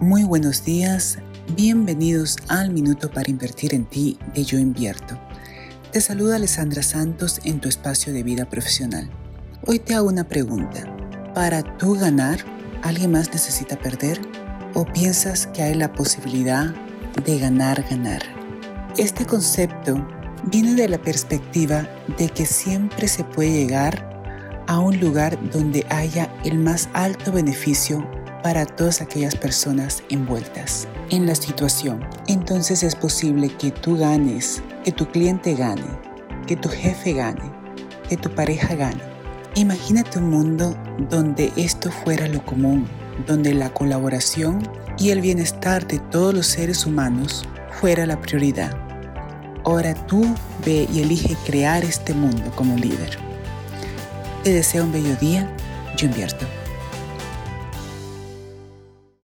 Muy buenos días, bienvenidos al Minuto para Invertir en Ti de Yo Invierto. Te saluda Alessandra Santos en tu espacio de vida profesional. Hoy te hago una pregunta. ¿Para tú ganar, alguien más necesita perder? ¿O piensas que hay la posibilidad de ganar, ganar? Este concepto viene de la perspectiva de que siempre se puede llegar a un lugar donde haya el más alto beneficio para todas aquellas personas envueltas en la situación. Entonces es posible que tú ganes, que tu cliente gane, que tu jefe gane, que tu pareja gane. Imagínate un mundo donde esto fuera lo común, donde la colaboración y el bienestar de todos los seres humanos fuera la prioridad. Ahora tú ve y elige crear este mundo como líder. Te deseo un bello día, yo invierto.